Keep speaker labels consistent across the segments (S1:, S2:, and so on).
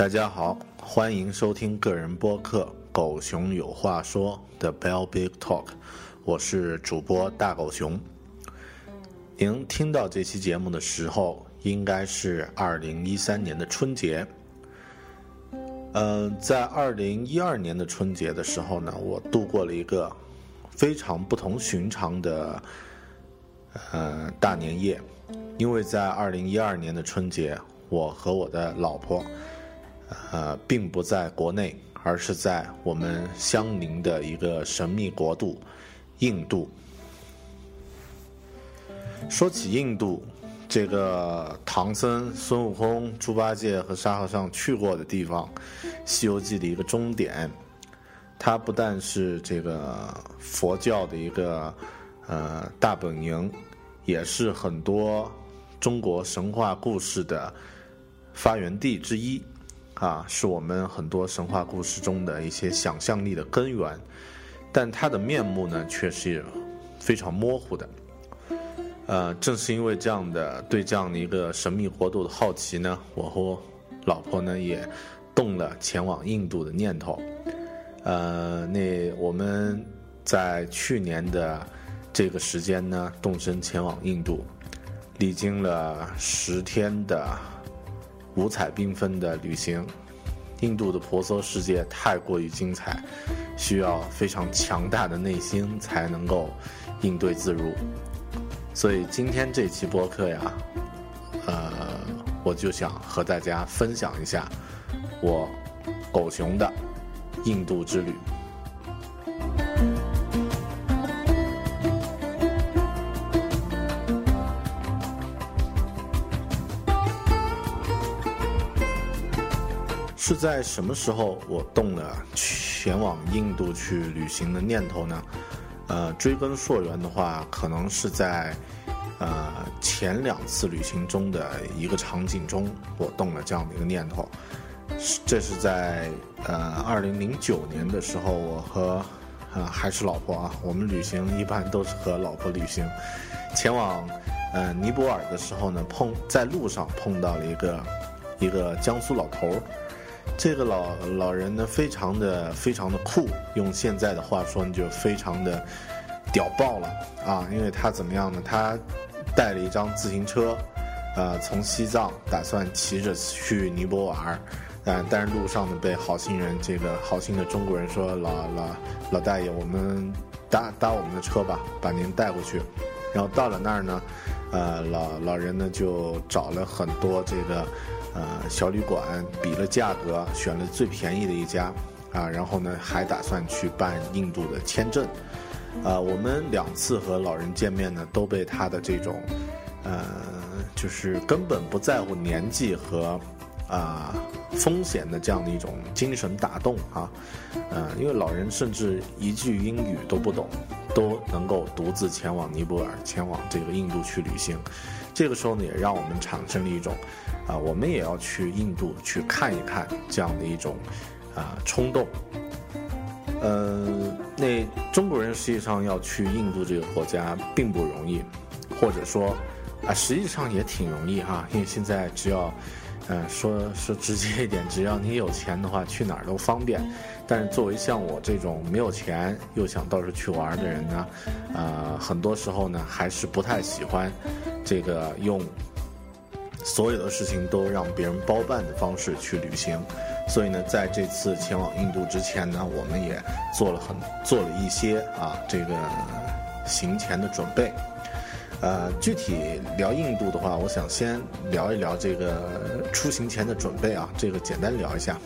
S1: 大家好，欢迎收听个人播客《狗熊有话说》的 Bell Big Talk，我是主播大狗熊。您听到这期节目的时候，应该是二零一三年的春节。嗯，在二零一二年的春节的时候呢，我度过了一个非常不同寻常的呃大年夜，因为在二零一二年的春节，我和我的老婆。呃，并不在国内，而是在我们相邻的一个神秘国度——印度。说起印度，这个唐僧、孙悟空、猪八戒和沙和尚去过的地方，《西游记》的一个终点，它不但是这个佛教的一个呃大本营，也是很多中国神话故事的发源地之一。啊，是我们很多神话故事中的一些想象力的根源，但它的面目呢，却是非常模糊的。呃，正是因为这样的对这样的一个神秘国度的好奇呢，我和老婆呢也动了前往印度的念头。呃，那我们在去年的这个时间呢，动身前往印度，历经了十天的。五彩缤纷的旅行，印度的婆娑世界太过于精彩，需要非常强大的内心才能够应对自如。所以今天这期播客呀，呃，我就想和大家分享一下我狗熊的印度之旅。是在什么时候我动了前往印度去旅行的念头呢？呃，追根溯源的话，可能是在呃前两次旅行中的一个场景中，我动了这样的一个念头。这是在呃二零零九年的时候，我和呃还是老婆啊，我们旅行一般都是和老婆旅行，前往呃尼泊尔的时候呢，碰在路上碰到了一个一个江苏老头儿。这个老老人呢，非常的非常的酷，用现在的话说，就非常的屌爆了啊！因为他怎么样呢？他带了一张自行车，呃，从西藏打算骑着去尼泊尔，呃，但是路上呢，被好心人这个好心的中国人说：“老老老大爷，我们搭搭我们的车吧，把您带过去。”然后到了那儿呢，呃，老老人呢就找了很多这个。呃，小旅馆比了价格，选了最便宜的一家，啊，然后呢，还打算去办印度的签证。呃，我们两次和老人见面呢，都被他的这种，呃，就是根本不在乎年纪和啊风险的这样的一种精神打动啊。呃，因为老人甚至一句英语都不懂，都能够独自前往尼泊尔，前往这个印度去旅行。这个时候呢，也让我们产生了一种。啊，我们也要去印度去看一看这样的一种啊冲动。呃，那中国人实际上要去印度这个国家并不容易，或者说啊，实际上也挺容易哈，因为现在只要，嗯，说说直接一点，只要你有钱的话，去哪儿都方便。但是作为像我这种没有钱又想到处去玩的人呢，呃，很多时候呢还是不太喜欢这个用所有的事情都让别人包办的方式去旅行。所以呢，在这次前往印度之前呢，我们也做了很做了一些啊这个行前的准备。呃，具体聊印度的话，我想先聊一聊这个出行前的准备啊，这个简单聊一下。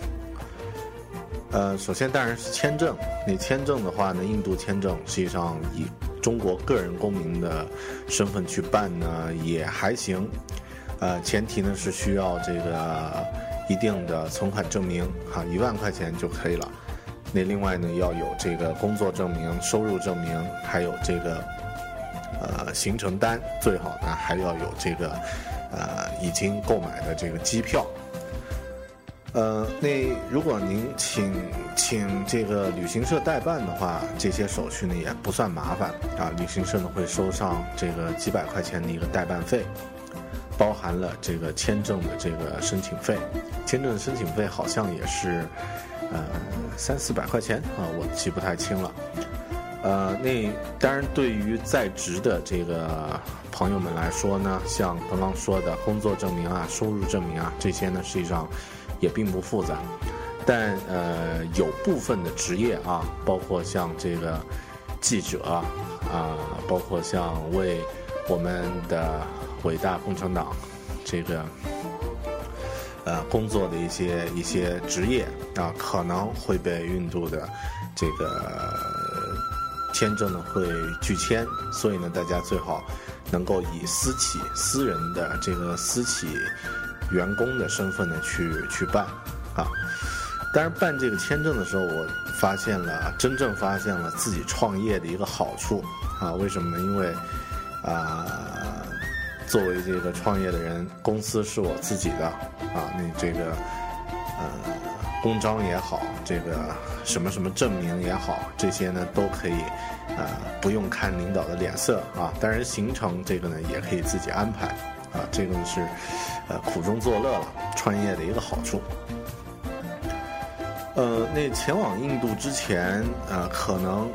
S1: 呃，首先当然是签证。那签证的话呢，印度签证实际上以中国个人公民的身份去办呢也还行。呃，前提呢是需要这个。一定的存款证明，哈，一万块钱就可以了。那另外呢，要有这个工作证明、收入证明，还有这个呃行程单，最好呢还要有这个呃已经购买的这个机票。呃，那如果您请请这个旅行社代办的话，这些手续呢也不算麻烦啊，旅行社呢会收上这个几百块钱的一个代办费。包含了这个签证的这个申请费，签证的申请费好像也是，呃，三四百块钱啊，我记不太清了。呃，那当然对于在职的这个朋友们来说呢，像刚刚说的工作证明啊、收入证明啊这些呢，实际上也并不复杂。但呃，有部分的职业啊，包括像这个记者啊，包括像为我们的。伟大共产党，这个呃工作的一些一些职业啊，可能会被印度的这个签证呢会拒签，所以呢，大家最好能够以私企、私人的这个私企员工的身份呢去去办啊。但是办这个签证的时候，我发现了真正发现了自己创业的一个好处啊，为什么呢？因为啊。作为这个创业的人，公司是我自己的啊，那这个呃公章也好，这个什么什么证明也好，这些呢都可以啊不用看领导的脸色啊。当然行程这个呢也可以自己安排啊，这个是呃苦中作乐了，创业的一个好处。呃，那前往印度之前呃可能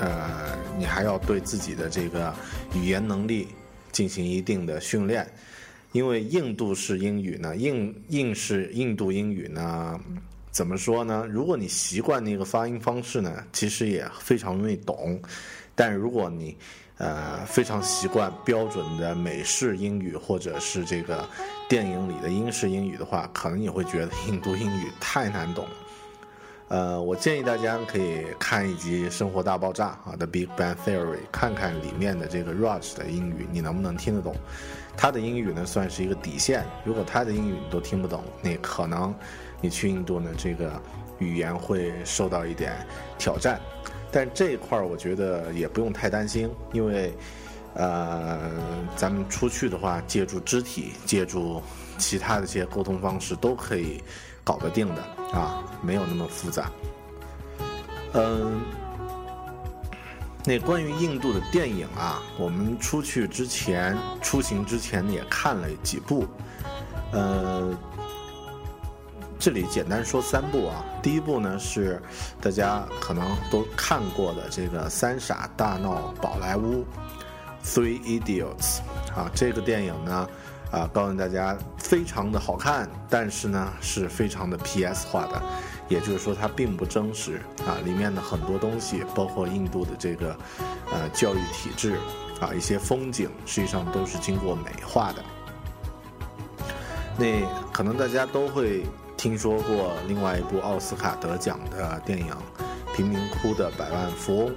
S1: 呃你还要对自己的这个语言能力。进行一定的训练，因为印度式英语呢，印印式印度英语呢，怎么说呢？如果你习惯那个发音方式呢，其实也非常容易懂。但如果你呃非常习惯标准的美式英语或者是这个电影里的英式英语的话，可能你会觉得印度英语太难懂。呃，我建议大家可以看一集《生活大爆炸》啊，《The Big Bang Theory》，看看里面的这个 Raj 的英语，你能不能听得懂？他的英语呢，算是一个底线。如果他的英语你都听不懂，那可能你去印度呢，这个语言会受到一点挑战。但这一块儿，我觉得也不用太担心，因为呃，咱们出去的话，借助肢体，借助其他的一些沟通方式，都可以。搞得定的啊，没有那么复杂。嗯，那关于印度的电影啊，我们出去之前、出行之前也看了几部。呃，这里简单说三部啊。第一部呢是大家可能都看过的这个《三傻大闹宝莱坞》（Three Idiots） 啊，这个电影呢。啊，告诉大家非常的好看，但是呢是非常的 PS 化的，也就是说它并不真实啊。里面的很多东西，包括印度的这个呃教育体制啊，一些风景，实际上都是经过美化的。那可能大家都会听说过另外一部奥斯卡得奖的电影《贫民窟的百万富翁》，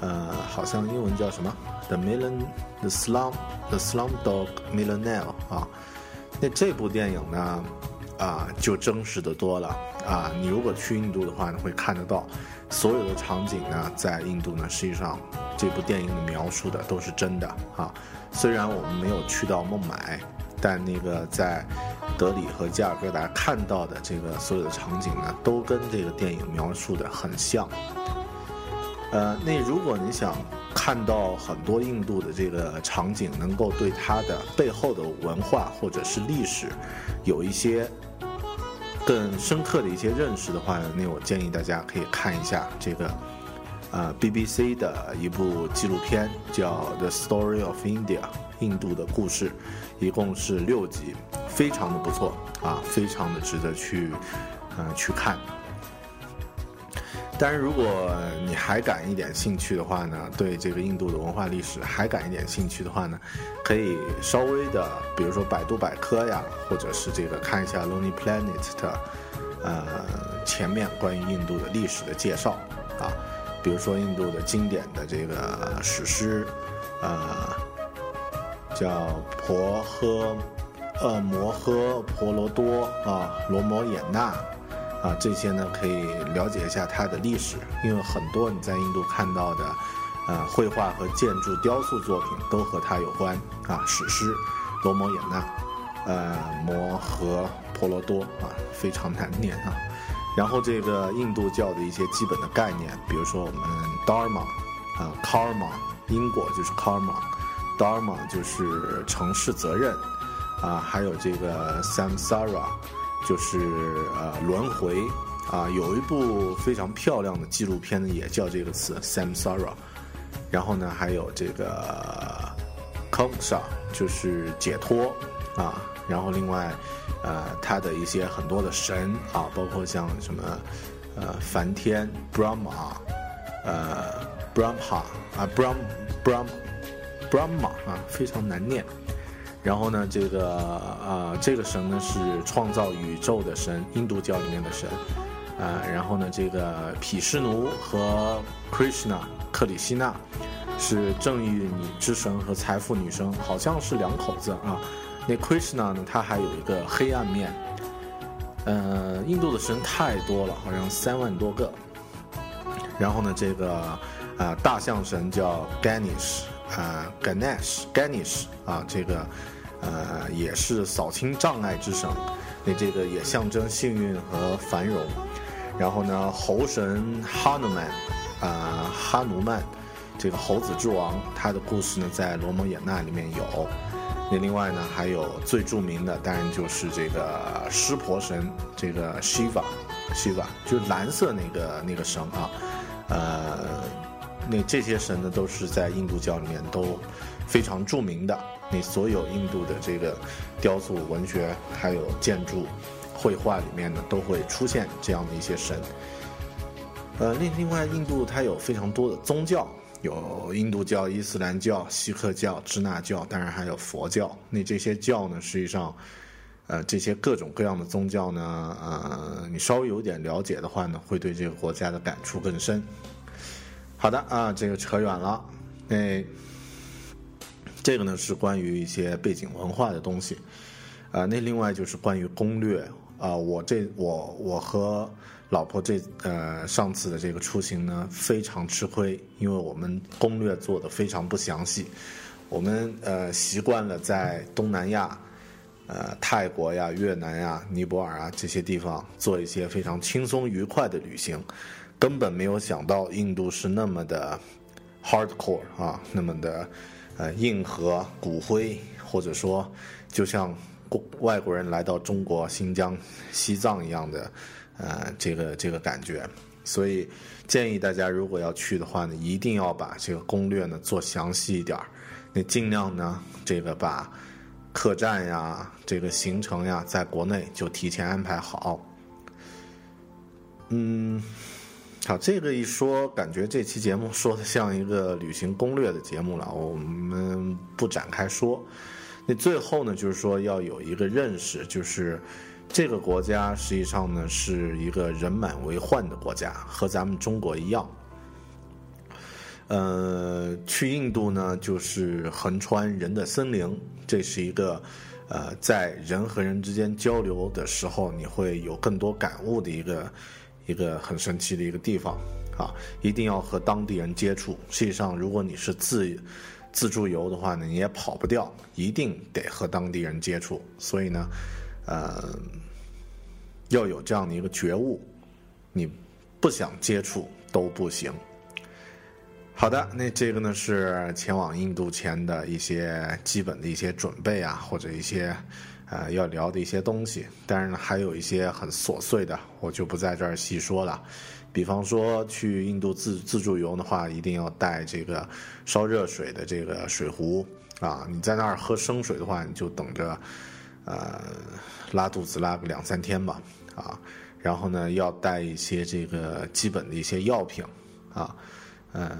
S1: 呃，好像英文叫什么？The Million, The Slum, The Slumdog Millionaire 啊，那这部电影呢，啊，就真实的多了啊。你如果去印度的话呢，会看得到所有的场景呢，在印度呢，实际上这部电影里描述的都是真的啊。虽然我们没有去到孟买，但那个在德里和加尔各答看到的这个所有的场景呢，都跟这个电影描述的很像。呃，那如果你想看到很多印度的这个场景，能够对它的背后的文化或者是历史有一些更深刻的一些认识的话呢，那我建议大家可以看一下这个呃 BBC 的一部纪录片，叫《The Story of India》印度的故事，一共是六集，非常的不错啊，非常的值得去嗯、呃去看。但是如果你还感一点兴趣的话呢，对这个印度的文化历史还感一点兴趣的话呢，可以稍微的，比如说百度百科呀，或者是这个看一下 Lonely Planet 的，呃，前面关于印度的历史的介绍啊，比如说印度的经典的这个史诗，呃，叫婆诃，呃摩诃婆罗多啊，罗摩衍那。啊，这些呢可以了解一下它的历史，因为很多你在印度看到的，呃，绘画和建筑、雕塑作品都和它有关啊。史诗《罗摩衍那》，呃，摩诃婆罗多啊，非常难念啊。然后这个印度教的一些基本的概念，比如说我们 dharma 啊，karma 因果就是 karma，dharma 就是承事责任啊，还有这个 samsara。就是呃轮回啊，有一部非常漂亮的纪录片呢，也叫这个词 samsara。然后呢，还有这个 kamsa，就是解脱啊。然后另外，呃，它的一些很多的神啊，包括像什么呃梵天 Brahma，呃 Brahma 啊 Brahm Brahm Brahma 啊，非常难念。然后呢，这个呃，这个神呢是创造宇宙的神，印度教里面的神，呃，然后呢，这个毗湿奴和 Krishna 克里希那是正义女之神和财富女神，好像是两口子啊。那 Krishna 呢，他还有一个黑暗面。呃，印度的神太多了，好像三万多个。然后呢，这个呃大象神叫 Ganesh。啊，Ganesh，Ganesh 啊，这个呃也是扫清障碍之神，那这个也象征幸运和繁荣。然后呢，猴神哈努曼，啊哈努曼，这个猴子之王，他的故事呢在罗摩衍那里面有。那另外呢，还有最著名的当然就是这个湿婆神，这个 Shiva，Shiva 就是蓝色那个那个神啊，呃。那这些神呢，都是在印度教里面都非常著名的。你所有印度的这个雕塑、文学，还有建筑、绘画里面呢，都会出现这样的一些神。呃，另另外，印度它有非常多的宗教，有印度教、伊斯兰教、锡克教、支那教，当然还有佛教。那这些教呢，实际上，呃，这些各种各样的宗教呢，呃，你稍微有点了解的话呢，会对这个国家的感触更深。好的啊，这个扯远了。那这个呢是关于一些背景文化的东西，啊，那另外就是关于攻略啊。我这我我和老婆这呃上次的这个出行呢非常吃亏，因为我们攻略做的非常不详细。我们呃习惯了在东南亚，呃泰国呀、越南呀、尼泊尔啊这些地方做一些非常轻松愉快的旅行。根本没有想到印度是那么的 hardcore 啊，那么的呃硬核骨灰，或者说就像外国人来到中国新疆、西藏一样的呃这个这个感觉。所以建议大家如果要去的话呢，一定要把这个攻略呢做详细一点儿，那尽量呢这个把客栈呀、这个行程呀，在国内就提前安排好。嗯。好，这个一说，感觉这期节目说的像一个旅行攻略的节目了，我们不展开说。那最后呢，就是说要有一个认识，就是这个国家实际上呢是一个人满为患的国家，和咱们中国一样。呃，去印度呢，就是横穿人的森林，这是一个呃，在人和人之间交流的时候，你会有更多感悟的一个。一个很神奇的一个地方，啊，一定要和当地人接触。实际上，如果你是自自助游的话呢，你也跑不掉，一定得和当地人接触。所以呢，呃，要有这样的一个觉悟，你不想接触都不行。好的，那这个呢是前往印度前的一些基本的一些准备啊，或者一些呃要聊的一些东西。当然呢，还有一些很琐碎的，我就不在这儿细说了。比方说去印度自自助游的话，一定要带这个烧热水的这个水壶啊。你在那儿喝生水的话，你就等着呃拉肚子拉个两三天吧啊。然后呢，要带一些这个基本的一些药品啊，呃。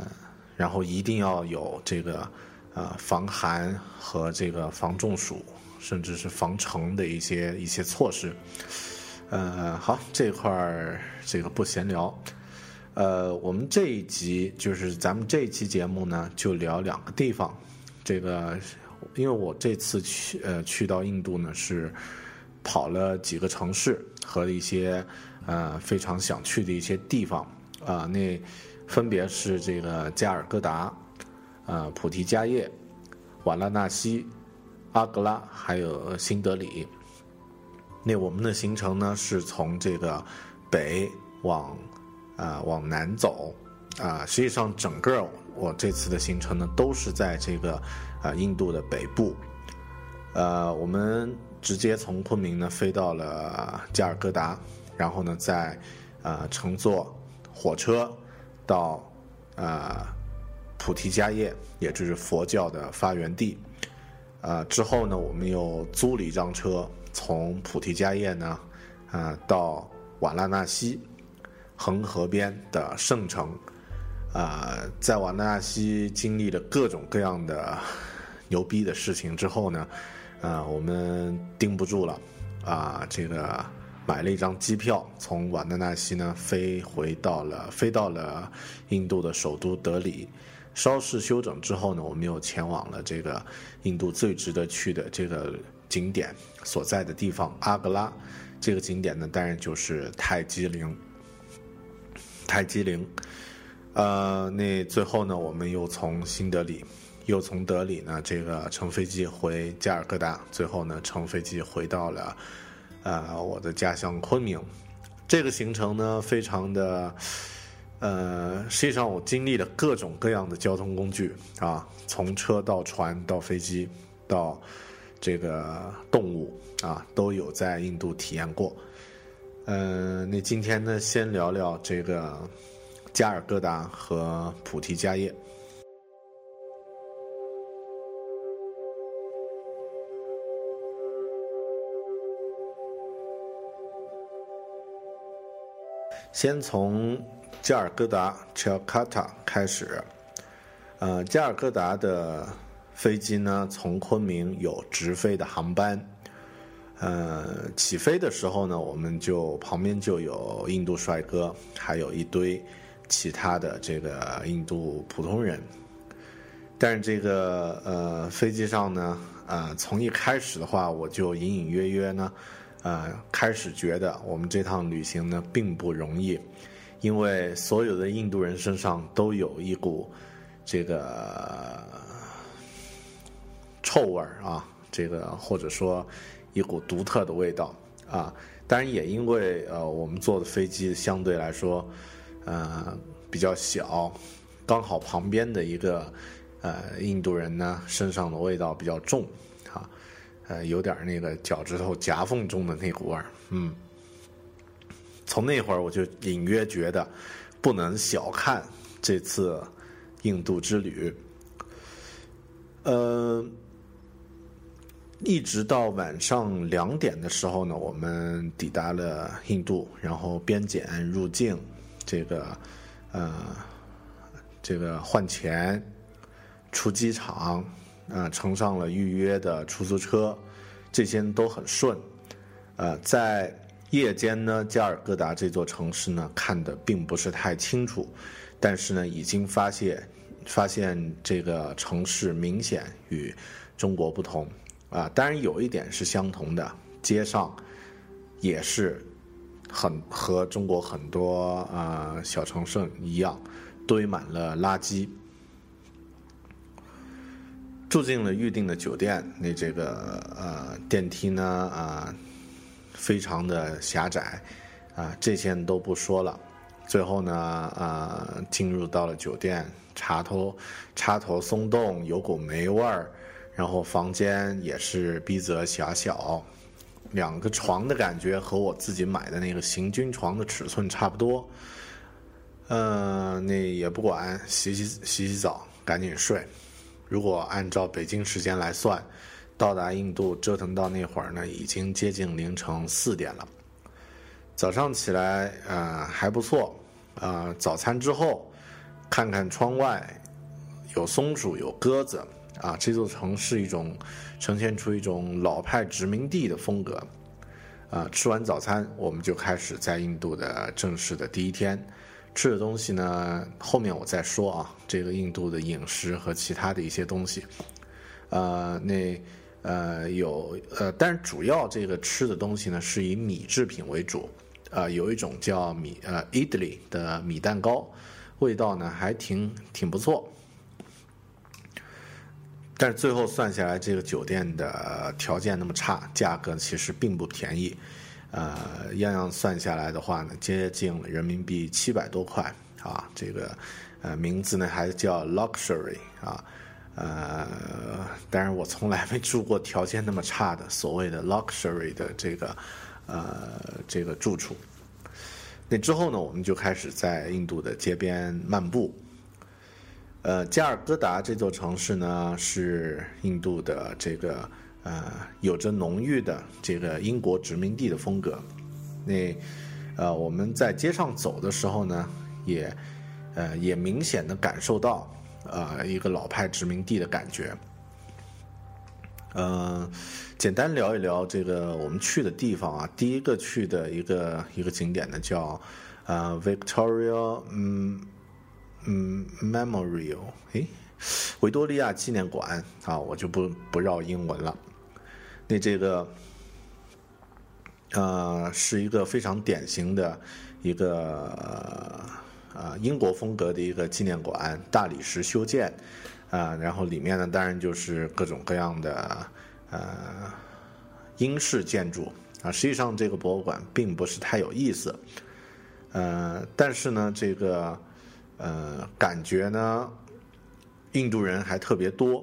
S1: 然后一定要有这个，呃，防寒和这个防中暑，甚至是防城的一些一些措施。呃，好，这块儿这个不闲聊。呃，我们这一集就是咱们这一期节目呢，就聊两个地方。这个，因为我这次去呃去到印度呢，是跑了几个城市和一些呃非常想去的一些地方啊，那。分别是这个加尔各答、呃普提迦叶、瓦拉纳西、阿格拉，还有新德里。那我们的行程呢，是从这个北往啊往南走啊。实际上，整个我这次的行程呢，都是在这个啊印度的北部。呃，我们直接从昆明呢飞到了加尔各答，然后呢再啊乘坐火车。到，呃，菩提迦叶，也就是佛教的发源地，呃，之后呢，我们又租了一张车，从菩提迦叶呢，呃，到瓦拉纳西，恒河边的圣城，啊，在瓦拉纳西经历了各种各样的牛逼的事情之后呢，呃，我们盯不住了，啊，这个。买了一张机票，从瓦纳纳西呢飞回到了飞到了印度的首都德里，稍事休整之后呢，我们又前往了这个印度最值得去的这个景点所在的地方阿格拉。这个景点呢，当然就是泰姬陵。泰姬陵，呃，那最后呢，我们又从新德里，又从德里呢这个乘飞机回加尔各答，最后呢乘飞机回到了。呃，我的家乡昆明，这个行程呢，非常的，呃，实际上我经历了各种各样的交通工具啊，从车到船到飞机到这个动物啊，都有在印度体验过。嗯，那今天呢，先聊聊这个加尔各答和菩提迦叶。先从加尔各答 （Calcutta） 开始。呃，加尔各答的飞机呢，从昆明有直飞的航班。呃，起飞的时候呢，我们就旁边就有印度帅哥，还有一堆其他的这个印度普通人。但是这个呃，飞机上呢，呃，从一开始的话，我就隐隐约约呢。呃，开始觉得我们这趟旅行呢并不容易，因为所有的印度人身上都有一股这个臭味儿啊，这个或者说一股独特的味道啊。当然也因为呃我们坐的飞机相对来说呃比较小，刚好旁边的一个呃印度人呢身上的味道比较重。呃，有点那个脚趾头夹缝中的那股味儿，嗯。从那会儿我就隐约觉得，不能小看这次印度之旅。呃，一直到晚上两点的时候呢，我们抵达了印度，然后边检入境，这个呃，这个换钱，出机场。啊，乘上了预约的出租车，这些都很顺。呃，在夜间呢，加尔各答这座城市呢看的并不是太清楚，但是呢，已经发现发现这个城市明显与中国不同。啊，当然有一点是相同的，街上也是很和中国很多啊小城市一样，堆满了垃圾。住进了预定的酒店，那这个呃电梯呢啊非常的狭窄，啊，这些都不说了。最后呢，呃，进入到了酒店，插头插头松动，有股霉味儿，然后房间也是逼仄狭小，两个床的感觉和我自己买的那个行军床的尺寸差不多。呃，那也不管，洗洗洗洗澡，赶紧睡。如果按照北京时间来算，到达印度折腾到那会儿呢，已经接近凌晨四点了。早上起来，呃，还不错，啊，早餐之后，看看窗外，有松鼠，有鸽子，啊，这座城市一种呈现出一种老派殖民地的风格。啊，吃完早餐，我们就开始在印度的正式的第一天。吃的东西呢，后面我再说啊。这个印度的饮食和其他的一些东西，呃，那呃有呃，但是主要这个吃的东西呢，是以米制品为主。呃，有一种叫米呃 idli 的米蛋糕，味道呢还挺挺不错。但是最后算下来，这个酒店的条件那么差，价格其实并不便宜。呃，样样算下来的话呢，接近人民币七百多块啊。这个，呃，名字呢还叫 luxury 啊，呃，当然我从来没住过条件那么差的所谓的 luxury 的这个，呃，这个住处。那之后呢，我们就开始在印度的街边漫步。呃，加尔各答这座城市呢，是印度的这个。呃，有着浓郁的这个英国殖民地的风格。那，呃，我们在街上走的时候呢，也，呃，也明显的感受到，呃，一个老派殖民地的感觉。嗯，简单聊一聊这个我们去的地方啊。第一个去的一个一个景点呢，叫呃 Victoria 嗯嗯 Memorial，诶，维多利亚纪念馆啊，我就不不绕英文了。那这个，呃，是一个非常典型的一个呃英国风格的一个纪念馆，大理石修建，啊，然后里面呢，当然就是各种各样的呃英式建筑啊。实际上，这个博物馆并不是太有意思，呃，但是呢，这个呃感觉呢，印度人还特别多。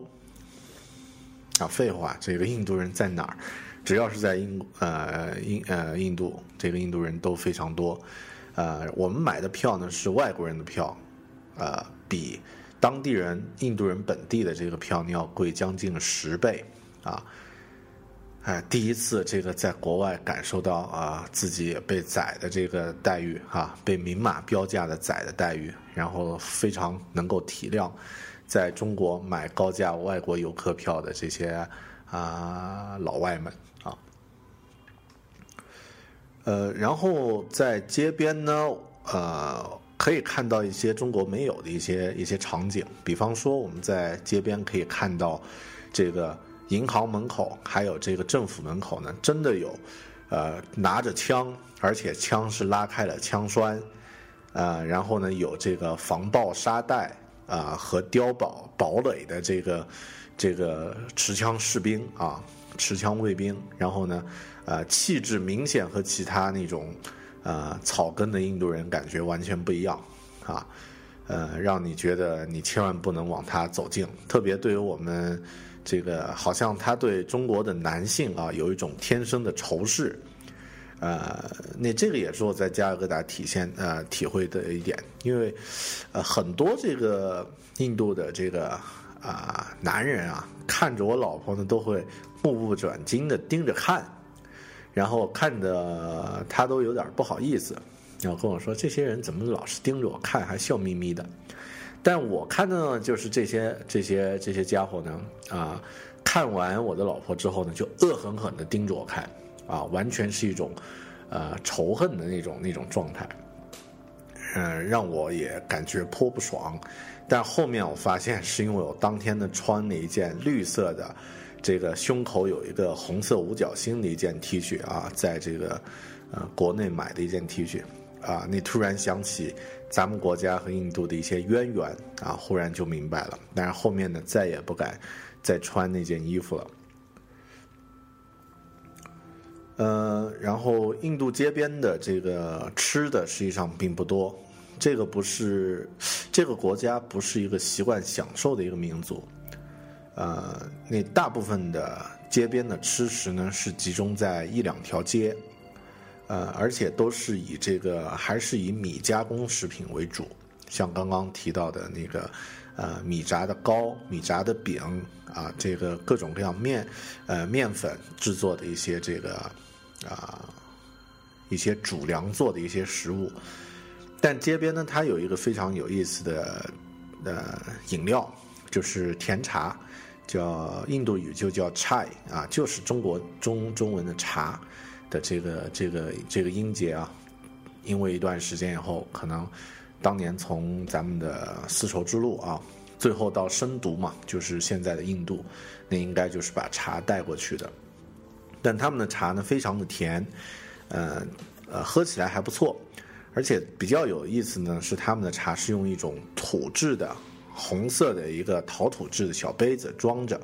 S1: 啊，废话，这个印度人在哪儿？只要是在印呃印呃印度，这个印度人都非常多。呃，我们买的票呢是外国人的票，呃，比当地人印度人本地的这个票呢要贵将近十倍啊！哎，第一次这个在国外感受到啊自己被宰的这个待遇哈，被明码标价的宰的待遇，然后非常能够体谅。在中国买高价外国游客票的这些啊老外们啊，呃，然后在街边呢，呃，可以看到一些中国没有的一些一些场景，比方说我们在街边可以看到这个银行门口，还有这个政府门口呢，真的有呃拿着枪，而且枪是拉开了枪栓，呃，然后呢有这个防爆沙袋。啊，和碉堡堡垒的这个这个持枪士兵啊，持枪卫兵，然后呢，呃，气质明显和其他那种呃草根的印度人感觉完全不一样啊，呃，让你觉得你千万不能往他走近。特别对于我们这个，好像他对中国的男性啊有一种天生的仇视。呃，那这个也是我在加尔各答体现呃体会的一点，因为呃很多这个印度的这个啊男人啊，看着我老婆呢都会目不转睛的盯着看，然后看着他都有点不好意思，然后跟我说这些人怎么老是盯着我看，还笑眯眯的。但我看的呢，就是这些这些这些家伙呢啊，看完我的老婆之后呢，就恶狠狠的盯着我看。啊，完全是一种，呃，仇恨的那种那种状态，嗯，让我也感觉颇不爽。但后面我发现是因为我当天呢穿了一件绿色的，这个胸口有一个红色五角星的一件 T 恤啊，在这个呃国内买的一件 T 恤啊，你突然想起咱们国家和印度的一些渊源啊，忽然就明白了。但是后面呢，再也不敢再穿那件衣服了。呃，然后印度街边的这个吃的实际上并不多，这个不是这个国家不是一个习惯享受的一个民族，呃，那大部分的街边的吃食呢是集中在一两条街。呃，而且都是以这个还是以米加工食品为主，像刚刚提到的那个，呃，米炸的糕、米炸的饼啊，这个各种各样面，呃，面粉制作的一些这个啊，一些主粮做的一些食物。但街边呢，它有一个非常有意思的呃饮料，就是甜茶，叫印度语就叫 chai 啊，就是中国中中文的茶。的这个这个这个音节啊，因为一段时间以后，可能当年从咱们的丝绸之路啊，最后到深读嘛，就是现在的印度，那应该就是把茶带过去的。但他们的茶呢，非常的甜，呃呃，喝起来还不错，而且比较有意思呢，是他们的茶是用一种土制的红色的一个陶土制的小杯子装着，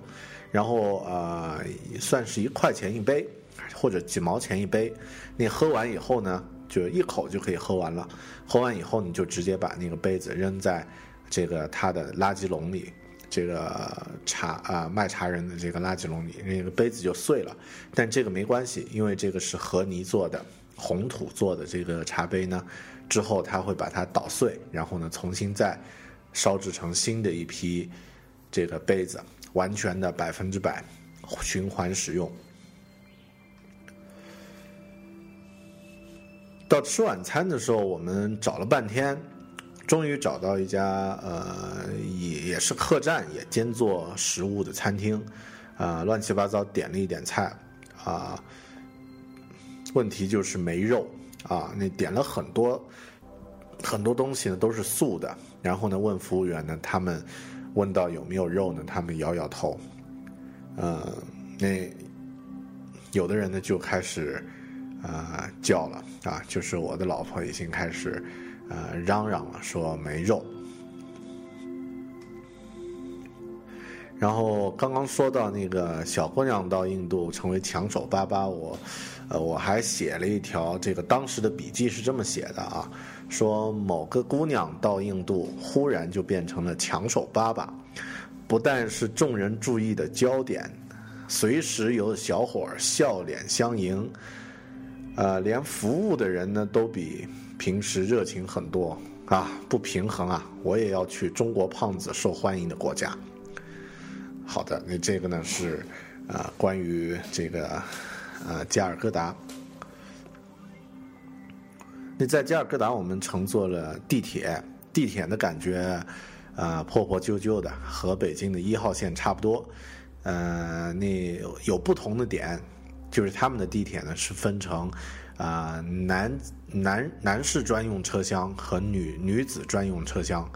S1: 然后呃，算是一块钱一杯。或者几毛钱一杯，你喝完以后呢，就一口就可以喝完了。喝完以后，你就直接把那个杯子扔在这个它的垃圾笼里，这个茶啊卖茶人的这个垃圾笼里，那个杯子就碎了。但这个没关系，因为这个是和泥做的，红土做的这个茶杯呢，之后他会把它捣碎，然后呢重新再烧制成新的一批这个杯子，完全的百分之百循环使用。到吃晚餐的时候，我们找了半天，终于找到一家呃，也也是客栈，也兼做食物的餐厅，啊，乱七八糟点了一点菜，啊，问题就是没肉，啊，那点了很多很多东西呢，都是素的，然后呢，问服务员呢，他们问到有没有肉呢，他们摇摇头，呃，那有的人呢就开始。啊，叫了啊！就是我的老婆已经开始，呃，嚷嚷了，说没肉。然后刚刚说到那个小姑娘到印度成为抢手爸爸，我，呃，我还写了一条这个当时的笔记是这么写的啊，说某个姑娘到印度忽然就变成了抢手爸爸，不但是众人注意的焦点，随时有小伙笑脸相迎。呃，连服务的人呢都比平时热情很多啊，不平衡啊！我也要去中国胖子受欢迎的国家。好的，那这个呢是啊，关于这个呃加尔各答。那在加尔各答，我们乘坐了地铁，地铁的感觉啊破破旧旧的，和北京的一号线差不多。呃，那有不同的点。就是他们的地铁呢是分成，啊南男男士专用车厢和女女子专用车厢，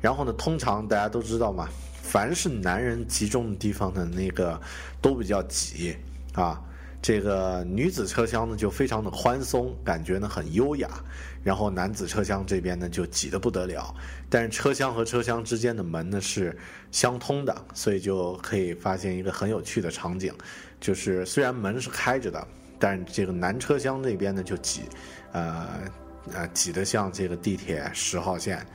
S1: 然后呢，通常大家都知道嘛，凡是男人集中的地方的那个都比较挤啊。这个女子车厢呢就非常的宽松，感觉呢很优雅，然后男子车厢这边呢就挤得不得了。但是车厢和车厢之间的门呢是相通的，所以就可以发现一个很有趣的场景，就是虽然门是开着的，但这个男车厢那边呢就挤，呃呃挤得像这个地铁十号线，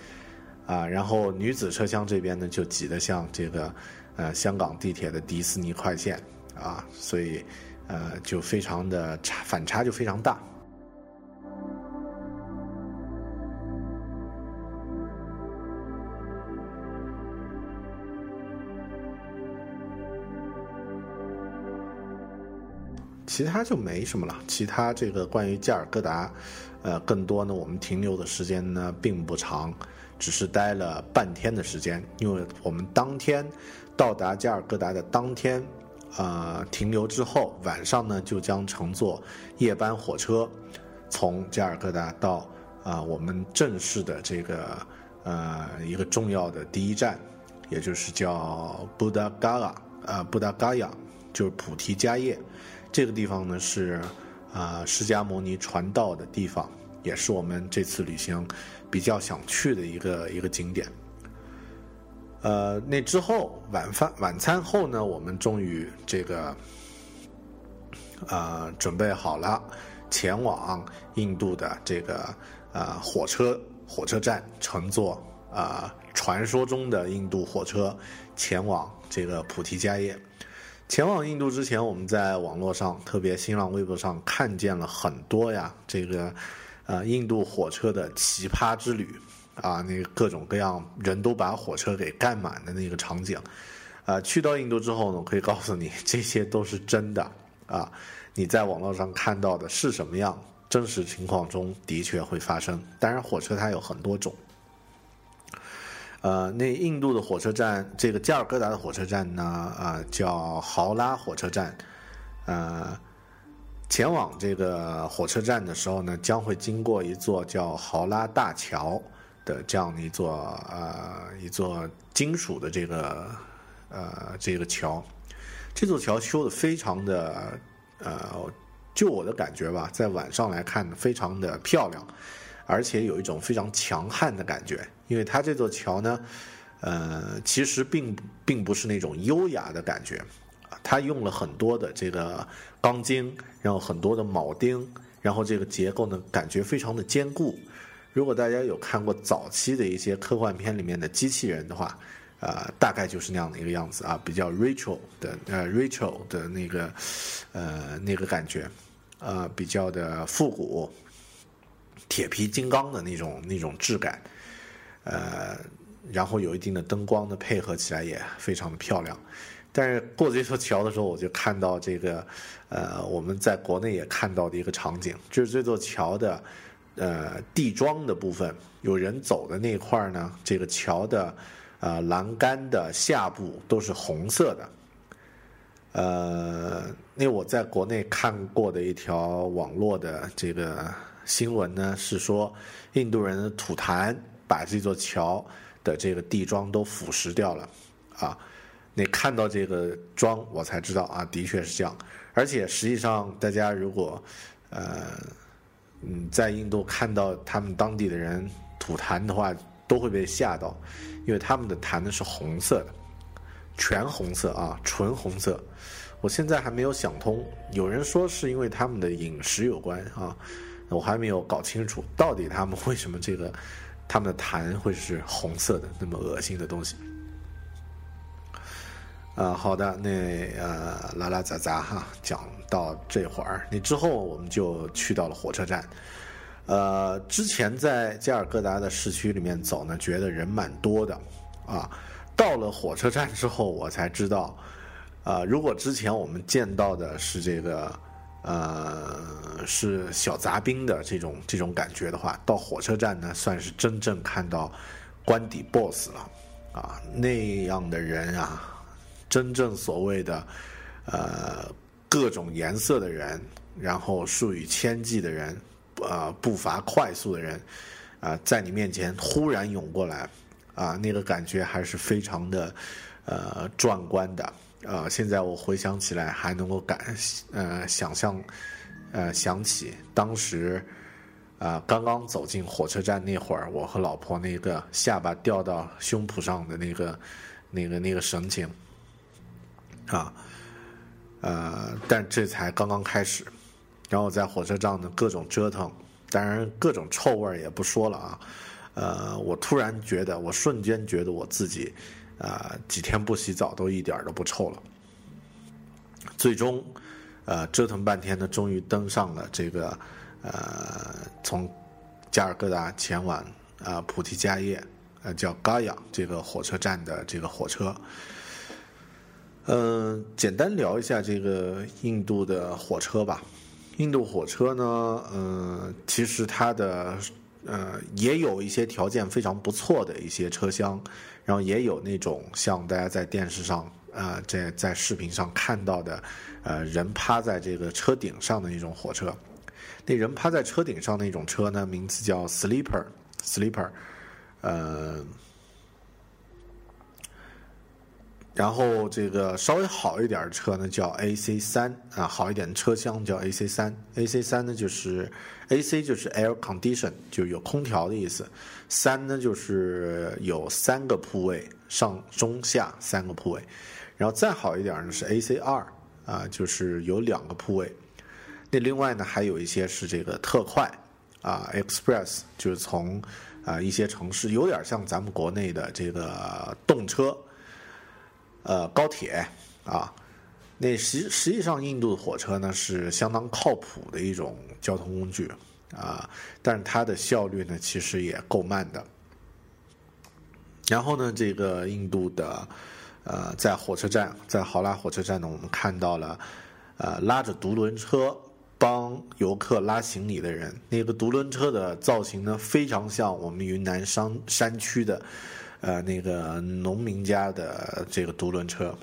S1: 啊，然后女子车厢这边呢就挤得像这个呃香港地铁的迪士尼快线啊，所以。呃，就非常的差，反差就非常大。其他就没什么了。其他这个关于加尔各答，呃，更多呢，我们停留的时间呢并不长，只是待了半天的时间，因为我们当天到达加尔各答的当天。呃，停留之后，晚上呢就将乘坐夜班火车，从加尔各答到啊我们正式的这个呃一个重要的第一站，也就是叫布达嘎拉啊布达嘎亚，就是菩提迦叶，这个地方呢是啊释迦牟尼传道的地方，也是我们这次旅行比较想去的一个一个景点。呃，那之后晚饭晚餐后呢，我们终于这个呃，准备好了前往印度的这个呃火车火车站，乘坐啊传说中的印度火车前往这个菩提迦叶。前往印度之前，我们在网络上，特别新浪微博上看见了很多呀，这个呃印度火车的奇葩之旅啊，那个各种各样人都把火车给干满的那个场景。啊，去到印度之后呢，我可以告诉你，这些都是真的啊！你在网络上看到的是什么样，真实情况中的确会发生。当然，火车它有很多种。呃，那印度的火车站，这个加尔各答的火车站呢，啊，叫豪拉火车站。呃，前往这个火车站的时候呢，将会经过一座叫豪拉大桥的这样的一座呃一座金属的这个。呃，这个桥，这座桥修的非常的，呃，就我的感觉吧，在晚上来看非常的漂亮，而且有一种非常强悍的感觉。因为它这座桥呢，呃，其实并并不是那种优雅的感觉，它用了很多的这个钢筋，然后很多的铆钉，然后这个结构呢，感觉非常的坚固。如果大家有看过早期的一些科幻片里面的机器人的话，呃，大概就是那样的一个样子啊，比较 Rachel 的呃 Rachel 的那个呃那个感觉，呃，比较的复古，铁皮金刚的那种那种质感，呃，然后有一定的灯光的配合起来也非常的漂亮。但是过这座桥的时候，我就看到这个呃我们在国内也看到的一个场景，就是这座桥的呃地桩的部分，有人走的那块呢，这个桥的。呃，栏杆的下部都是红色的。呃，那我在国内看过的一条网络的这个新闻呢，是说印度人的吐痰把这座桥的这个地桩都腐蚀掉了。啊，那看到这个桩，我才知道啊，的确是这样。而且实际上，大家如果呃嗯在印度看到他们当地的人吐痰的话，都会被吓到。因为他们的痰呢是红色的，全红色啊，纯红色。我现在还没有想通，有人说是因为他们的饮食有关啊，我还没有搞清楚到底他们为什么这个他们的痰会是红色的，那么恶心的东西。啊，好的，那呃，拉拉杂杂哈，讲到这会儿，那之后我们就去到了火车站。呃，之前在加尔各答的市区里面走呢，觉得人蛮多的，啊，到了火车站之后，我才知道，啊，如果之前我们见到的是这个，呃，是小杂兵的这种这种感觉的话，到火车站呢，算是真正看到官邸 boss 了，啊，那样的人啊，真正所谓的，呃，各种颜色的人，然后数以千计的人。呃，步伐快速的人，啊，在你面前忽然涌过来，啊，那个感觉还是非常的，呃，壮观的。啊，现在我回想起来，还能够感，呃，想象，呃，想起当时，啊，刚刚走进火车站那会儿，我和老婆那个下巴掉到胸脯上的那个，那个那个神情，啊，呃，但这才刚刚开始。然后在火车站的各种折腾，当然各种臭味也不说了啊。呃，我突然觉得，我瞬间觉得我自己，啊，几天不洗澡都一点都不臭了。最终，呃，折腾半天呢，终于登上了这个，呃，从加尔各答前往啊菩提迦叶，呃，叫嘎雅这个火车站的这个火车。嗯，简单聊一下这个印度的火车吧。印度火车呢，嗯，其实它的呃也有一些条件非常不错的一些车厢，然后也有那种像大家在电视上啊在在视频上看到的，呃人趴在这个车顶上的那种火车。那人趴在车顶上那种车呢，名字叫 sleeper，sleeper，呃。然后这个稍微好一点的车呢，叫 AC 三啊，好一点的车厢叫 AC 三。AC 三呢就是 AC 就是 air condition，就有空调的意思。三呢就是有三个铺位，上中下三个铺位。然后再好一点呢是 AC 二啊，就是有两个铺位。那另外呢，还有一些是这个特快啊，Express，就是从啊一些城市，有点像咱们国内的这个动车，呃，高铁啊。那实实际上，印度的火车呢是相当靠谱的一种交通工具啊，但是它的效率呢其实也够慢的。然后呢，这个印度的呃，在火车站，在豪拉火车站呢，我们看到了呃拉着独轮车。帮游客拉行李的人，那个独轮车的造型呢，非常像我们云南山山区的，呃，那个农民家的这个独轮车。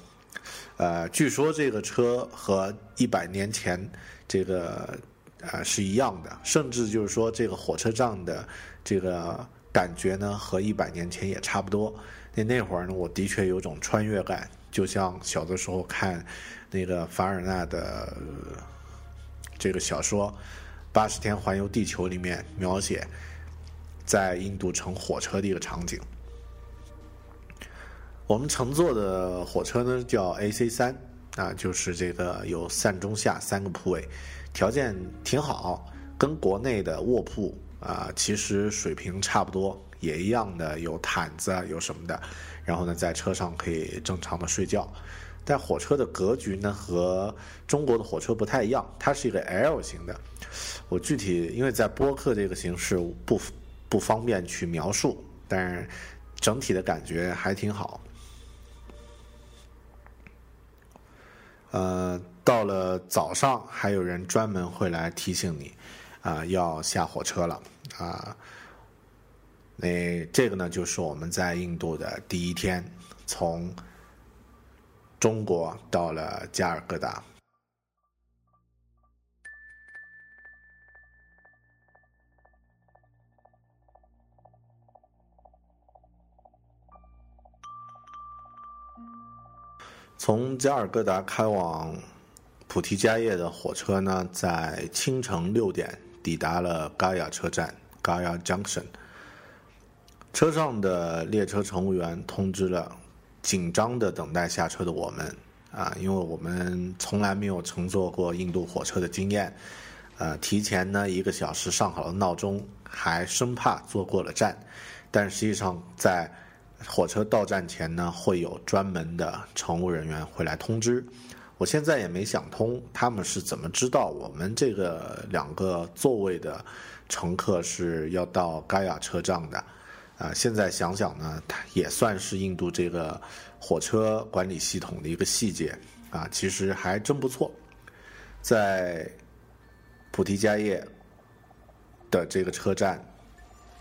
S1: 呃，据说这个车和一百年前这个啊是一样的，甚至就是说这个火车站的这个感觉呢，和一百年前也差不多。那那会儿呢，我的确有种穿越感，就像小的时候看那个凡尔纳的。这个小说《八十天环游地球》里面描写在印度乘火车的一个场景。我们乘坐的火车呢叫 AC 三啊，就是这个有上中下三个铺位，条件挺好，跟国内的卧铺啊其实水平差不多，也一样的有毯子啊有什么的，然后呢在车上可以正常的睡觉。但火车的格局呢和中国的火车不太一样，它是一个 L 型的。我具体因为在播客这个形式不不方便去描述，但是整体的感觉还挺好。呃，到了早上还有人专门会来提醒你，啊，要下火车了啊。那这个呢，就是我们在印度的第一天，从。中国到了加尔各答，从加尔各答开往普提迦叶的火车呢，在清晨六点抵达了嘎雅车站 （Gaya Junction）。车上的列车乘务员通知了。紧张的等待下车的我们啊，因为我们从来没有乘坐过印度火车的经验，呃，提前呢一个小时上好了闹钟，还生怕坐过了站。但实际上，在火车到站前呢，会有专门的乘务人员会来通知。我现在也没想通，他们是怎么知道我们这个两个座位的乘客是要到嘎雅车站的？啊，现在想想呢，也算是印度这个火车管理系统的一个细节啊，其实还真不错。在菩提迦叶的这个车站，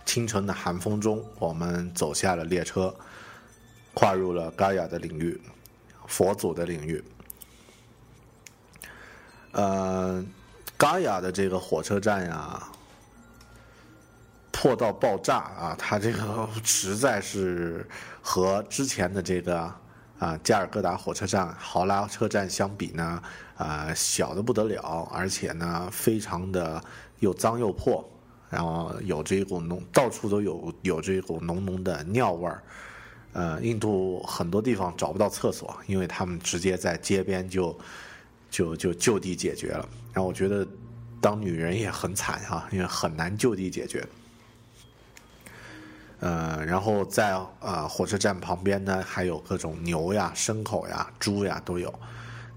S1: 清晨的寒风中，我们走下了列车，跨入了嘎雅的领域，佛祖的领域。呃，嘎雅的这个火车站呀。破到爆炸啊！它这个实在是和之前的这个啊加尔各答火车站、豪拉车站相比呢，啊小的不得了，而且呢非常的又脏又破，然后有这一股浓，到处都有有这一股浓浓的尿味儿。呃，印度很多地方找不到厕所，因为他们直接在街边就就就就地解决了。然后我觉得当女人也很惨哈，因为很难就地解决。呃，然后在啊火车站旁边呢，还有各种牛呀、牲口呀、猪呀都有。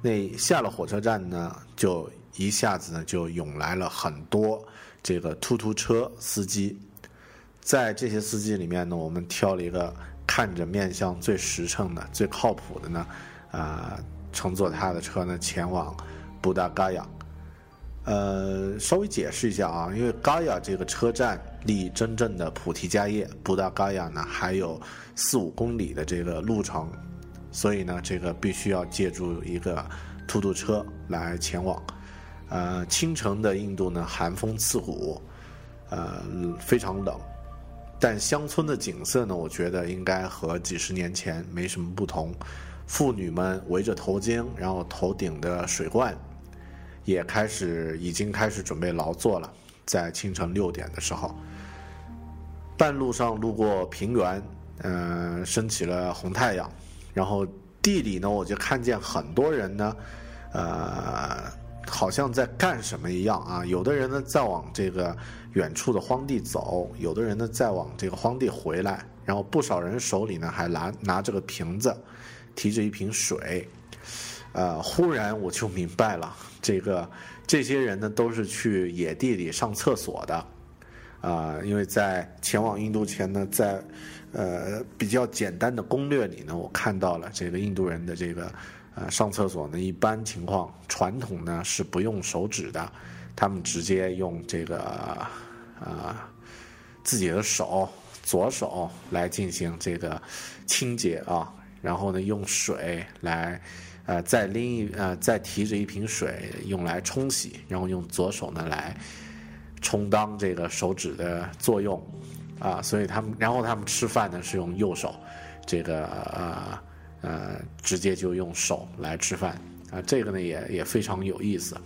S1: 那下了火车站呢，就一下子呢就涌来了很多这个突突车司机。在这些司机里面呢，我们挑了一个看着面相最实诚的、最靠谱的呢，啊，乘坐他的车呢前往布达嘎雅。呃，稍微解释一下啊，因为嘎雅这个车站离真正的菩提迦叶布达嘎雅呢还有四五公里的这个路程，所以呢，这个必须要借助一个突突车来前往。呃，清晨的印度呢，寒风刺骨，呃，非常冷，但乡村的景色呢，我觉得应该和几十年前没什么不同。妇女们围着头巾，然后头顶的水罐。也开始，已经开始准备劳作了。在清晨六点的时候，半路上路过平原，嗯，升起了红太阳。然后地里呢，我就看见很多人呢，呃，好像在干什么一样啊。有的人呢在往这个远处的荒地走，有的人呢在往这个荒地回来，然后不少人手里呢还拿拿着个瓶子，提着一瓶水。呃，忽然我就明白了，这个这些人呢都是去野地里上厕所的。啊，因为在前往印度前呢，在呃比较简单的攻略里呢，我看到了这个印度人的这个呃上厕所呢，一般情况传统呢是不用手指的，他们直接用这个啊自己的手左手来进行这个清洁啊，然后呢用水来呃再拎一呃再提着一瓶水用来冲洗，然后用左手呢来。充当这个手指的作用，啊，所以他们，然后他们吃饭呢是用右手，这个呃呃，直接就用手来吃饭，啊，这个呢也也非常有意思。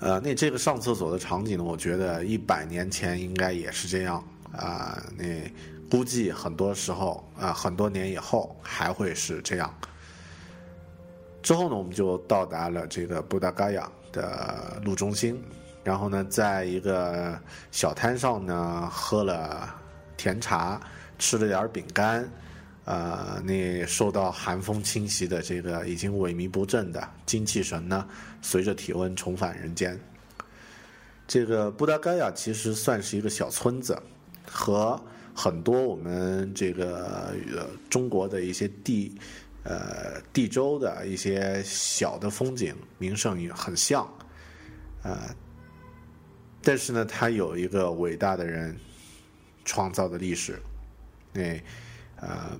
S1: 呃，那这个上厕所的场景呢，我觉得一百年前应该也是这样啊，那估计很多时候啊，很多年以后还会是这样。之后呢，我们就到达了这个布达嘎亚的路中心。然后呢，在一个小摊上呢，喝了甜茶，吃了点饼干，呃，那受到寒风侵袭的这个已经萎靡不振的精气神呢，随着体温重返人间。这个布达盖亚其实算是一个小村子，和很多我们这个呃中国的一些地呃地州的一些小的风景名胜也很像，呃。但是呢，它有一个伟大的人创造的历史，那呃，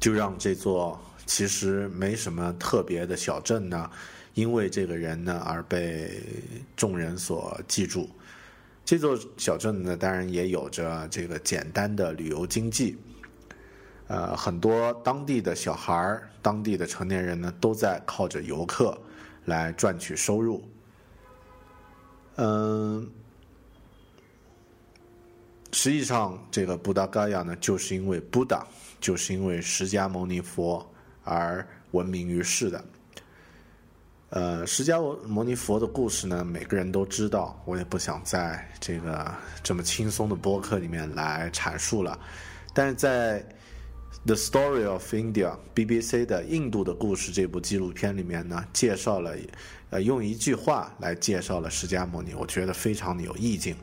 S1: 就让这座其实没什么特别的小镇呢，因为这个人呢而被众人所记住。这座小镇呢，当然也有着这个简单的旅游经济，呃，很多当地的小孩儿、当地的成年人呢，都在靠着游客来赚取收入。嗯，实际上，这个布达嘎亚呢，就是因为布达，就是因为释迦牟尼佛而闻名于世的。呃，释迦牟尼佛的故事呢，每个人都知道，我也不想在这个这么轻松的播客里面来阐述了。但是在《The Story of India》BBC 的《印度的故事》这部纪录片里面呢，介绍了。呃，用一句话来介绍了释迦牟尼，我觉得非常的有意境。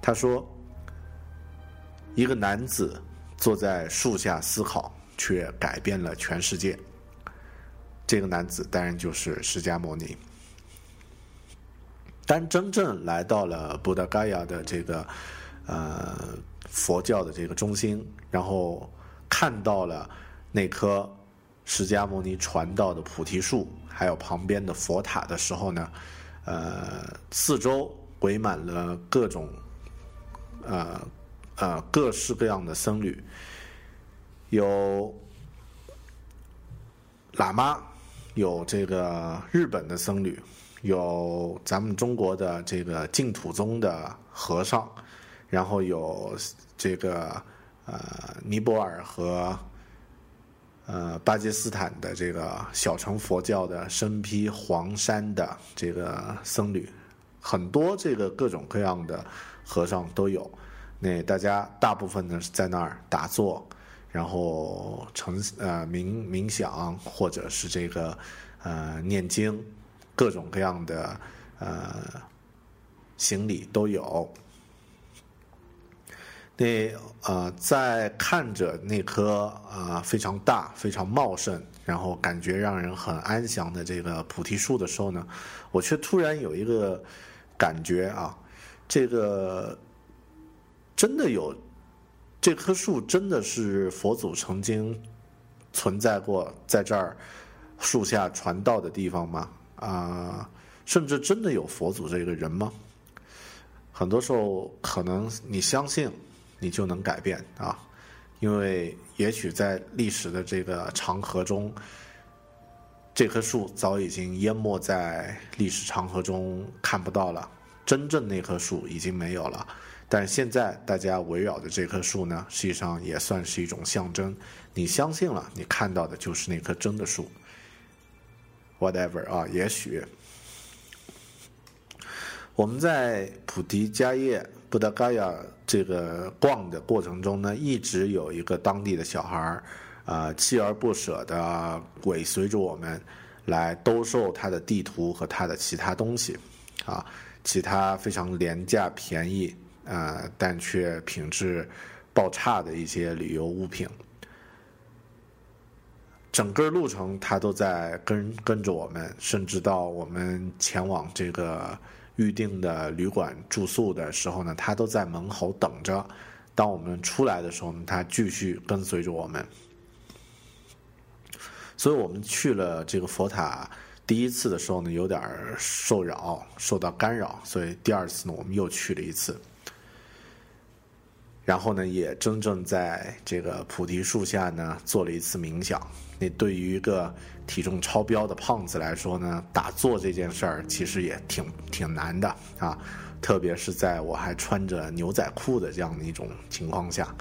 S1: 他说：“一个男子坐在树下思考，却改变了全世界。”这个男子当然就是释迦牟尼。当真正来到了布达盖亚的这个呃佛教的这个中心，然后看到了那棵释迦牟尼传道的菩提树。还有旁边的佛塔的时候呢，呃，四周围满了各种，呃呃各式各样的僧侣，有喇嘛，有这个日本的僧侣，有咱们中国的这个净土宗的和尚，然后有这个呃尼泊尔和。呃，巴基斯坦的这个小乘佛教的身披黄衫的这个僧侣，很多这个各种各样的和尚都有。那大家大部分呢是在那儿打坐，然后成呃冥冥想，或者是这个呃念经，各种各样的呃行礼都有。那呃，在看着那棵啊非常大、非常茂盛，然后感觉让人很安详的这个菩提树的时候呢，我却突然有一个感觉啊，这个真的有这棵树真的是佛祖曾经存在过在这儿树下传道的地方吗？啊，甚至真的有佛祖这个人吗？很多时候，可能你相信。你就能改变啊，因为也许在历史的这个长河中，这棵树早已经淹没在历史长河中看不到了，真正那棵树已经没有了。但现在大家围绕的这棵树呢，实际上也算是一种象征。你相信了，你看到的就是那棵真的树。whatever 啊，也许我们在普提迦叶布达嘎亚这个逛的过程中呢，一直有一个当地的小孩儿啊，锲而不舍的尾随着我们来兜售他的地图和他的其他东西啊，其他非常廉价便宜啊，但却品质爆差的一些旅游物品。整个路程他都在跟跟着我们，甚至到我们前往这个预定的旅馆住宿的时候呢，他都在门口等着。当我们出来的时候呢，他继续跟随着我们。所以我们去了这个佛塔第一次的时候呢，有点受扰，受到干扰，所以第二次呢，我们又去了一次。然后呢，也真正在这个菩提树下呢做了一次冥想。那对于一个体重超标的胖子来说呢，打坐这件事儿其实也挺挺难的啊，特别是在我还穿着牛仔裤的这样的一种情况下。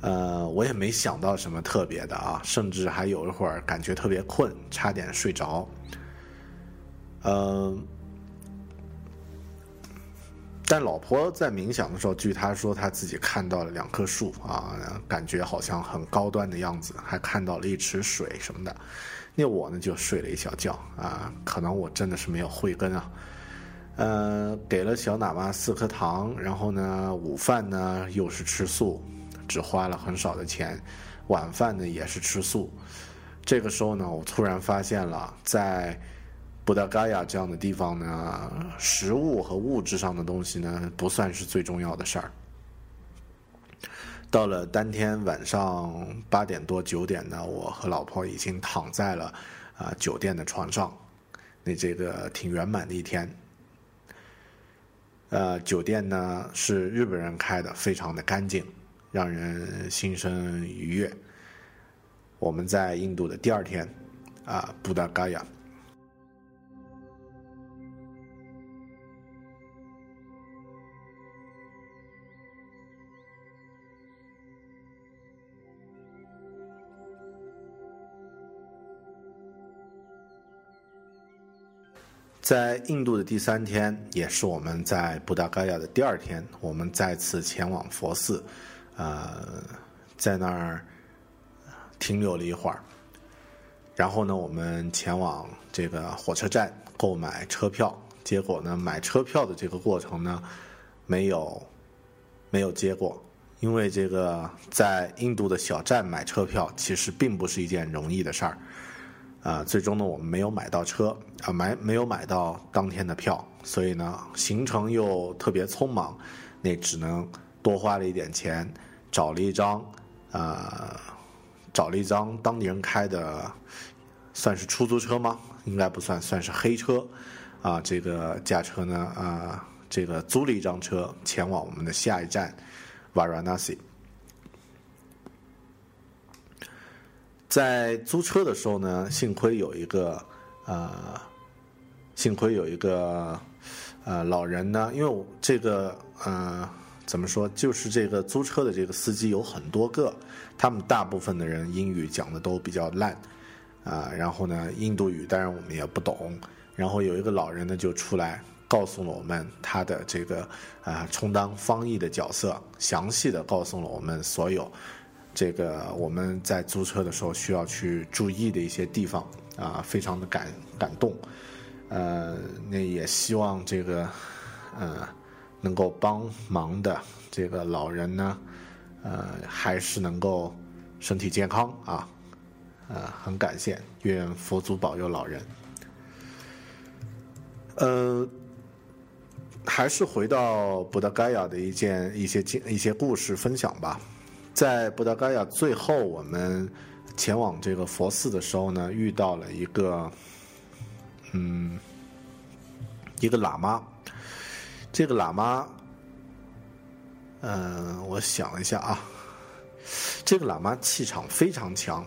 S1: 呃，我也没想到什么特别的啊，甚至还有一会儿感觉特别困，差点睡着。嗯。但老婆在冥想的时候，据她说，她自己看到了两棵树啊，感觉好像很高端的样子，还看到了一池水什么的。那我呢就睡了一小觉啊，可能我真的是没有慧根啊。呃，给了小喇嘛四颗糖，然后呢，午饭呢又是吃素，只花了很少的钱，晚饭呢也是吃素。这个时候呢，我突然发现了在。布达嘎亚这样的地方呢，食物和物质上的东西呢，不算是最重要的事儿。到了当天晚上八点多九点呢，我和老婆已经躺在了啊酒店的床上，那这个挺圆满的一天。呃，酒店呢是日本人开的，非常的干净，让人心生愉悦。我们在印度的第二天啊，布达嘎亚。在印度的第三天，也是我们在布达盖亚的第二天，我们再次前往佛寺，呃，在那儿停留了一会儿。然后呢，我们前往这个火车站购买车票。结果呢，买车票的这个过程呢，没有没有结果，因为这个在印度的小站买车票，其实并不是一件容易的事儿。啊，最终呢，我们没有买到车，啊，买没有买到当天的票，所以呢，行程又特别匆忙，那只能多花了一点钱，找了一张，啊，找了一张当地人开的，算是出租车吗？应该不算，算是黑车，啊，这个驾车呢，啊，这个租了一张车前往我们的下一站，Varanasi。在租车的时候呢，幸亏有一个，呃，幸亏有一个，呃，老人呢，因为这个，呃，怎么说，就是这个租车的这个司机有很多个，他们大部分的人英语讲的都比较烂，啊，然后呢，印度语当然我们也不懂，然后有一个老人呢就出来告诉了我们他的这个，啊，充当翻译的角色，详细的告诉了我们所有。这个我们在租车的时候需要去注意的一些地方啊，非常的感感动，呃，那也希望这个呃能够帮忙的这个老人呢，呃，还是能够身体健康啊，呃，很感谢，愿佛祖保佑老人。呃，还是回到布达盖亚的一件一些经一些故事分享吧。在布达盖亚最后，我们前往这个佛寺的时候呢，遇到了一个，嗯，一个喇嘛。这个喇嘛，嗯，我想一下啊，这个喇嘛气场非常强。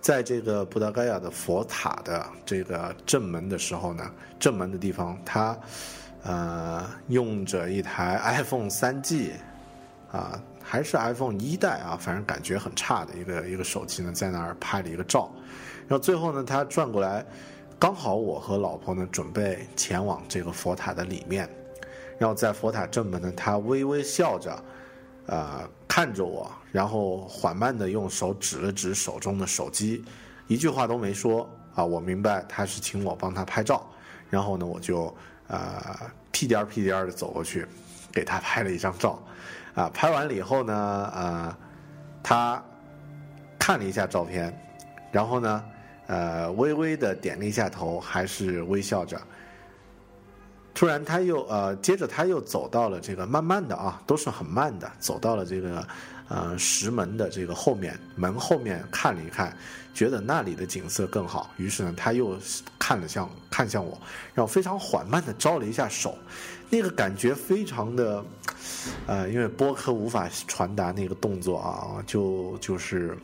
S1: 在这个布达盖亚的佛塔的这个正门的时候呢，正门的地方，他呃用着一台 iPhone 三 G 啊。还是 iPhone 一代啊，反正感觉很差的一个一个手机呢，在那儿拍了一个照，然后最后呢，他转过来刚好我和老婆呢准备前往这个佛塔的里面，然后在佛塔正门呢，他微微笑着，呃，看着我，然后缓慢的用手指了指手中的手机，一句话都没说啊。我明白他是请我帮他拍照，然后呢，我就呃屁颠儿屁颠儿的走过去，给他拍了一张照，啊，拍完了以后呢，呃，他看了一下照片，然后呢。呃，微微的点了一下头，还是微笑着。突然，他又呃，接着他又走到了这个慢慢的啊，都是很慢的，走到了这个呃石门的这个后面，门后面看了一看，觉得那里的景色更好。于是呢，他又看了向看向我，然后非常缓慢的招了一下手，那个感觉非常的呃，因为播客无法传达那个动作啊，就就是。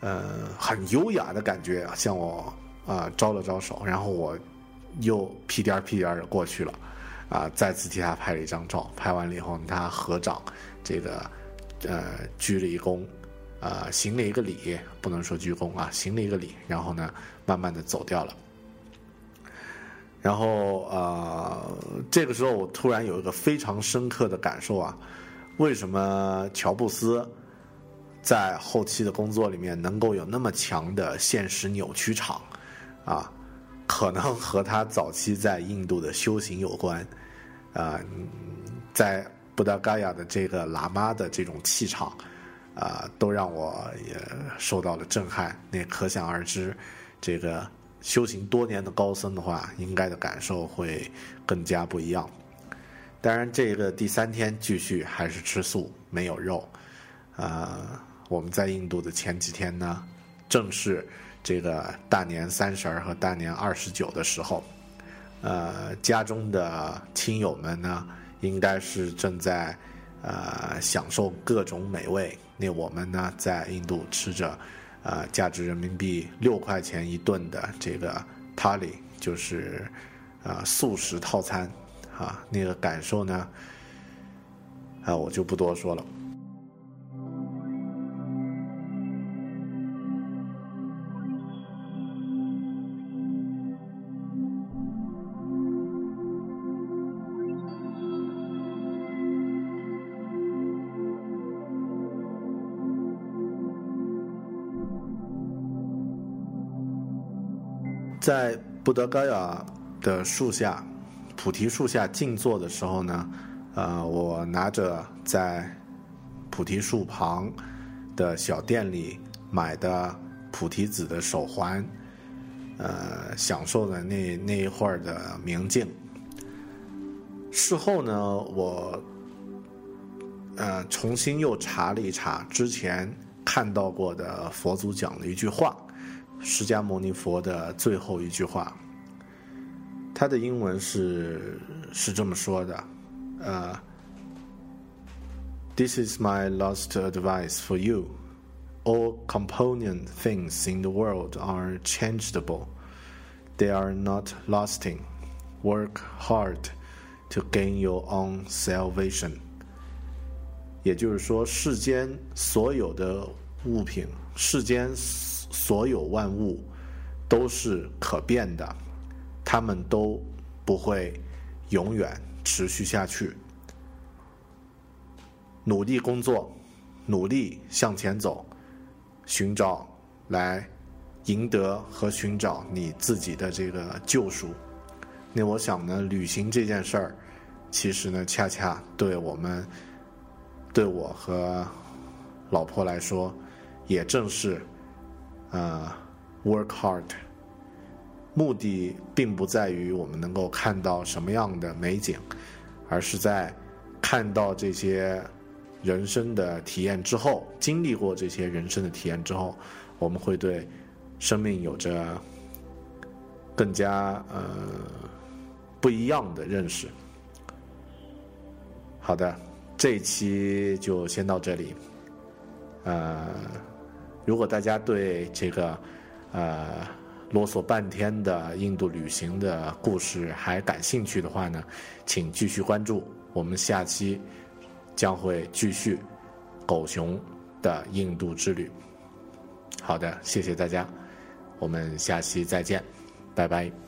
S1: 呃，很优雅的感觉，向我啊招了招手，然后我又屁颠儿屁颠儿的过去了，啊，再次替他拍了一张照。拍完了以后，他合掌，这个呃鞠了一躬，啊行了一个礼，不能说鞠躬啊，行了一个礼，然后呢，慢慢的走掉了。然后啊，这个时候我突然有一个非常深刻的感受啊，为什么乔布斯？在后期的工作里面，能够有那么强的现实扭曲场，啊，可能和他早期在印度的修行有关，啊，在布达嘎亚的这个喇嘛的这种气场，啊，都让我也受到了震撼。那可想而知，这个修行多年的高僧的话，应该的感受会更加不一样。当然，这个第三天继续还是吃素，没有肉，啊。我们在印度的前几天呢，正是这个大年三十儿和大年二十九的时候，呃，家中的亲友们呢，应该是正在呃享受各种美味。那我们呢，在印度吃着呃价值人民币六块钱一顿的这个 Tali，就是啊素食套餐啊，那个感受呢，啊我就不多说了。在布德高雅的树下，菩提树下静坐的时候呢，呃，我拿着在菩提树旁的小店里买的菩提子的手环，呃，享受了那那一会儿的明静。事后呢，我呃重新又查了一查之前看到过的佛祖讲的一句话。释迦牟尼佛的最后一句话，他的英文是是这么说的，呃，This is my last advice for you. All component things in the world are changeable. They are not lasting. Work hard to gain your own salvation. 也就是说，世间所有的物品，世间。 所有万物都是可变的，他们都不会永远持续下去。努力工作，努力向前走，寻找来赢得和寻找你自己的这个救赎。那我想呢，旅行这件事儿，其实呢，恰恰对我们，对我和老婆来说，也正是。呃，work hard，目的并不在于我们能够看到什么样的美景，而是在看到这些人生的体验之后，经历过这些人生的体验之后，我们会对生命有着更加呃不一样的认识。好的，这一期就先到这里，呃。如果大家对这个，呃，啰嗦半天的印度旅行的故事还感兴趣的话呢，请继续关注，我们下期将会继续狗熊的印度之旅。好的，谢谢大家，我们下期再见，拜拜。